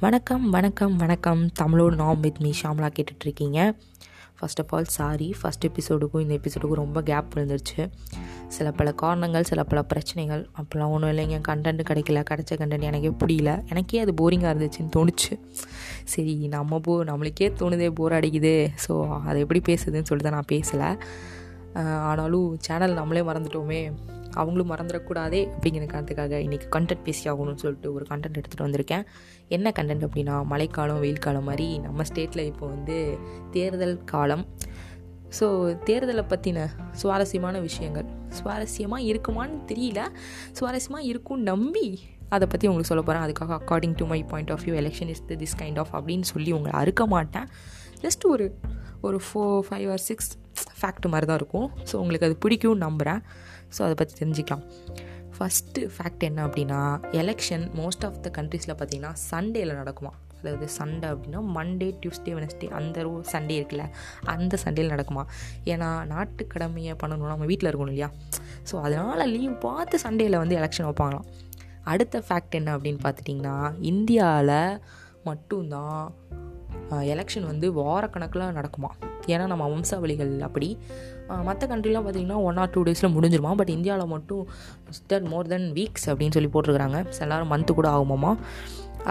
வணக்கம் வணக்கம் வணக்கம். தமிழோடு நாம் வித் மீ ஷாம்லா கேட்டுட்ருக்கீங்க. First of all sorry first எபிசோடுக்கும் இந்த எபிசோடுக்கும் ரொம்ப கேப் விழுந்துருச்சு. சில பல காரணங்கள் சில பல பிரச்சனைகள். அப்போல்லாம் ஒன்றும் இல்லைங்க. கண்டென்ட் கிடைக்கல கிடைச்ச கண்டென்ட் எனக்கே புரியல. எனக்கே அது போரிங்காக இருந்துச்சுன்னு தோணுச்சு. சரி நம்ம போ நம்மளுக்கே தோணுதே போர் அடிக்குது. ஸோ அதை எப்படி பேசுதுன்னு சொல்லிட்டு தான் நான் பேசலை. ஆனாலும் சேனல் நம்மளே மறந்துட்டோமே. அவங்களும் மறந்துடக்கூடாதே அப்படிங்கிற காரணத்துக்காக இன்றைக்கி கண்டென்ட் பேசி ஆகணும்னு சொல்லிட்டு ஒரு கண்டென்ட் எடுத்துகிட்டு வந்திருக்கேன். என்ன கண்டென்ட் அப்படின்னா மழைக்காலம் வெயில் காலம் மாதிரி நம்ம ஸ்டேட்டில் இப்போ வந்து தேர்தல் காலம். ஸோ தேர்தலை பற்றின சுவாரஸ்யமான விஷயங்கள். சுவாரஸ்யமாக இருக்குமான்னு தெரியல. சுவாரஸ்யமாக இருக்கும்னு நம்பி அதை பற்றி உங்களுக்கு சொல்ல போகிறேன் அதுக்காக according to my point of view election is this kind of அப்படின்னு சொல்லி உங்களை அறுக்க மாட்டேன். ஜஸ்ட் ஒரு ஒரு four five or six fact மாதிரி தான் இருக்கும். ஸோ உங்களுக்கு அது பிடிக்கும்னு நம்புகிறேன் ஸோ அதை பற்றி தெரிஞ்சுக்கலாம். ஃபஸ்ட்டு ஃபேக்ட் என்ன அப்படின்னா எலெக்ஷன் மோஸ்ட் ஆஃப் த கண்ட்ரீஸில் பார்த்தீங்கன்னா சண்டேயில் நடக்குமா? அதாவது சண்டே அப்படின்னா மண்டே டியூஸ்டே வெனஸ்டே அந்த ரோ சண்டே இருக்குல்ல அந்த சண்டேயில் நடக்குமா? ஏன்னா நாட்டு கடமையை பண்ணணும்னா நம்ம வீட்டில் இருக்கணும் இல்லையா? ஸோ அதனால் லீவ் பார்த்து சண்டேயில் வந்து எலெக்ஷன் வைப்பாங்களாம். அடுத்த ஃபேக்ட் என்ன அப்படின்னு பார்த்துட்டிங்கன்னா இந்தியாவில் மட்டும்தான் எலெக்ஷன் வந்து வாரக்கணக்கில் நடக்குமா? ஏன்னா நம்ம வம்சாவளிகள் அப்படி. மற்ற கண்ட்ரிலாம் பார்த்திங்கன்னா ஒன் ஆர் டூ டேஸில் முடிஞ்சிருமா? பட் இந்தியாவில் மட்டும் மிஸ்டர் மோர் தென் வீக்ஸ் அப்படின்னு சொல்லி போட்டிருக்கிறாங்க. எல்லோரும் மந்த்து கூட ஆகுமாமா?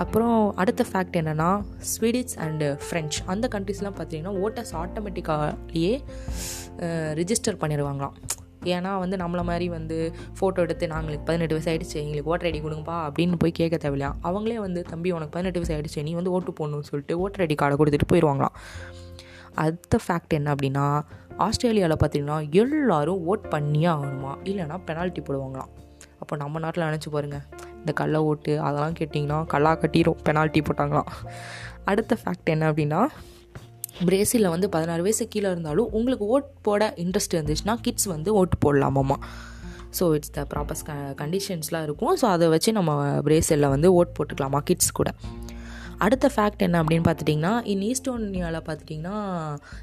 அப்புறம் அடுத்த ஃபேக்ட் என்னென்னா ஸ்வீடிஷ் அண்டு ஃப்ரெஞ்ச் அந்த கண்ட்ரிஸ்லாம் பார்த்திங்கன்னா ஓட்டர்ஸ் ஆட்டோமேட்டிக்காலேயே ரிஜிஸ்டர் பண்ணிடுவாங்களாம் ஏன்னா வந்து நம்மளை மாதிரி வந்து ஃபோட்டோ எடுத்து நாங்களுக்கு பதினெட்டு வயசு ஆகிடுச்சு எங்களுக்கு ஓட்டர் ஐடி கொடுங்கப்பா அப்படின்னு போய் கேட்க தேவையில்லையா அவங்களே வந்து தம்பி உனக்கு பதினெட்டு வயசு ஆகிடுச்சு நீ வந்து ஓட்டு போடணும்னு சொல்லிட்டு ஓட்டர் ஐடி கார்டை கொடுத்துட்டு போயிடுவாங்களாம் அடுத்த ஃபேக்ட் என்ன அப்படின்னா ஆஸ்திரேலியாவில் பார்த்தீங்கன்னா எல்லோரும் ஓட் பண்ணியே ஆகணுமா? இல்லைனா பெனால்ட்டி போடுவாங்களாம். அப்போ நம்ம நாட்டில் நினச்சி பாருங்கள் இந்த கள்ள ஓட்டு அதெல்லாம் கேட்டிங்கன்னா கல்லா கட்டிடும் பெனால்ட்டி போட்டாங்களாம். அடுத்த ஃபேக்ட் என்ன அப்படின்னா பிரேசிலில் வந்து பதினாறு வயசு கீழே இருந்தாலும் உங்களுக்கு ஓட் போட இன்ட்ரெஸ்ட் இருந்துச்சுன்னா கிட்ஸ் வந்து ஓட்டு போடலாமாம்மா. ஸோ இட்ஸ் த ப்ராப்பர்ஸ் க கண்டிஷன்ஸ்லாம் இருக்கும். ஸோ அதை வச்சு நம்ம பிரேசிலில் வந்து ஓட் போட்டுக்கலாமா கிட்ஸ் கூட. அடுத்த ஃபேக்ட் என்ன அப்படின்னு பார்த்துட்டிங்கன்னா இன் ஈஸ்டோனியாவில் பார்த்துட்டிங்கன்னா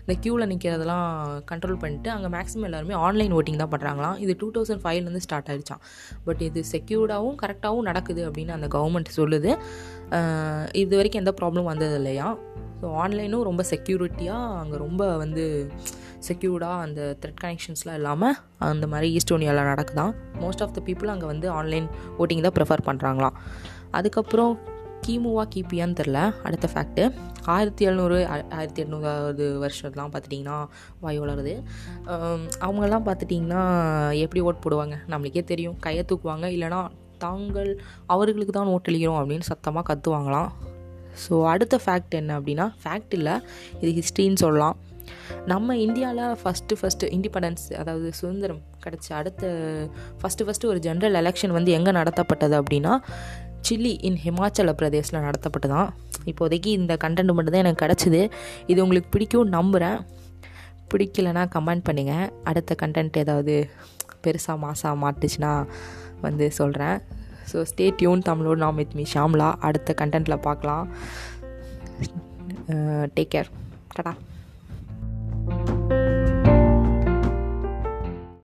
இந்த க்யூவில் நிற்கிறதெல்லாம் கண்ட்ரோல் பண்ணிட்டு அங்கே மேக்ஸிமம் எல்லாருமே ஆன்லைன் ஓட்டிங் தான் பண்ணுறாங்களாம் இது டூ தௌசண்ட் ஃபைவ்லேருந்து ஸ்டார்ட் ஆகிடுச்சான் பட் இது செக்யூர்டாகவும் கரெக்டாகவும் நடக்குது அப்படின்னு அந்த கவர்மெண்ட் சொல்லுது. இது வரைக்கும் எந்த ப்ராப்ளம் வந்தது இல்லையா? ஸோ ஆன்லைனும் ரொம்ப செக்யூரிட்டியாக அங்கே ரொம்ப வந்து செக்யூர்டாக அந்த த்ரெட் கனெக்ஷன்ஸ்லாம் இல்லாமல் அந்த மாதிரி ஈஸ்டோனியாவில் நடக்குதான் மோஸ்ட் ஆஃப் த பீப்புள் அங்கே வந்து ஆன்லைன் ஓட்டிங் தான் ப்ரிஃபர் பண்ணுறாங்களாம் அதுக்கப்புறம் கிமுவா கிபியான்னு தெரில. அடுத்த ஃபேக்ட்டு ஆயிரத்தி எழுநூறு ஆயிரத்தி எட்நூறாவது வருஷத்துலாம் பார்த்துட்டிங்கன்னா வாய் வளருது. அவங்கெல்லாம் பார்த்துட்டிங்கன்னா எப்படி ஓட் போடுவாங்க? நம்மளுக்கே தெரியும். கையை தூக்குவாங்க. இல்லைனா தாங்கள் அவர்களுக்கு தான் ஓட்டளிக்கிறோம் அப்படின்னு சத்தமாக கற்றுவாங்களாம் ஸோ அடுத்த ஃபேக்ட் என்ன அப்படின்னா ஃபேக்ட் இல்லை இது ஹிஸ்ட்ரின்னு சொல்லலாம். நம்ம இந்தியாவில் ஃபஸ்ட்டு ஃபஸ்ட்டு இண்டிபெண்டன்ஸ் அதாவது சுதந்திரம் கிடச்ச அடுத்த ஃபஸ்ட்டு ஃபஸ்ட்டு ஒரு ஜென்ரல் எலெக்ஷன் வந்து எங்கே நடத்தப்பட்டது அப்படின்னா சில்லி இன் ஹிமாச்சல பிரதேஷில் நடத்தப்பட்டு தான் இப்போதைக்கு இந்த கண்டென்ட் மட்டும் தான் எனக்கு கிடச்சிது. இது உங்களுக்கு பிடிக்கும் நம்புகிறேன் பிடிக்கலனா கமெண்ட் பண்ணுங்கள் அடுத்த கண்டென்ட் ஏதாவது பெருசாக மாசாக மாட்டுச்சுன்னா வந்து சொல்கிறேன் ஸோ ஸ்டே டியூன் தமிழோடு நாம் வித் மீ ஷாம்லா. அடுத்த கண்டென்ட்டில் பார்க்கலாம். டேக் கேர் டடா.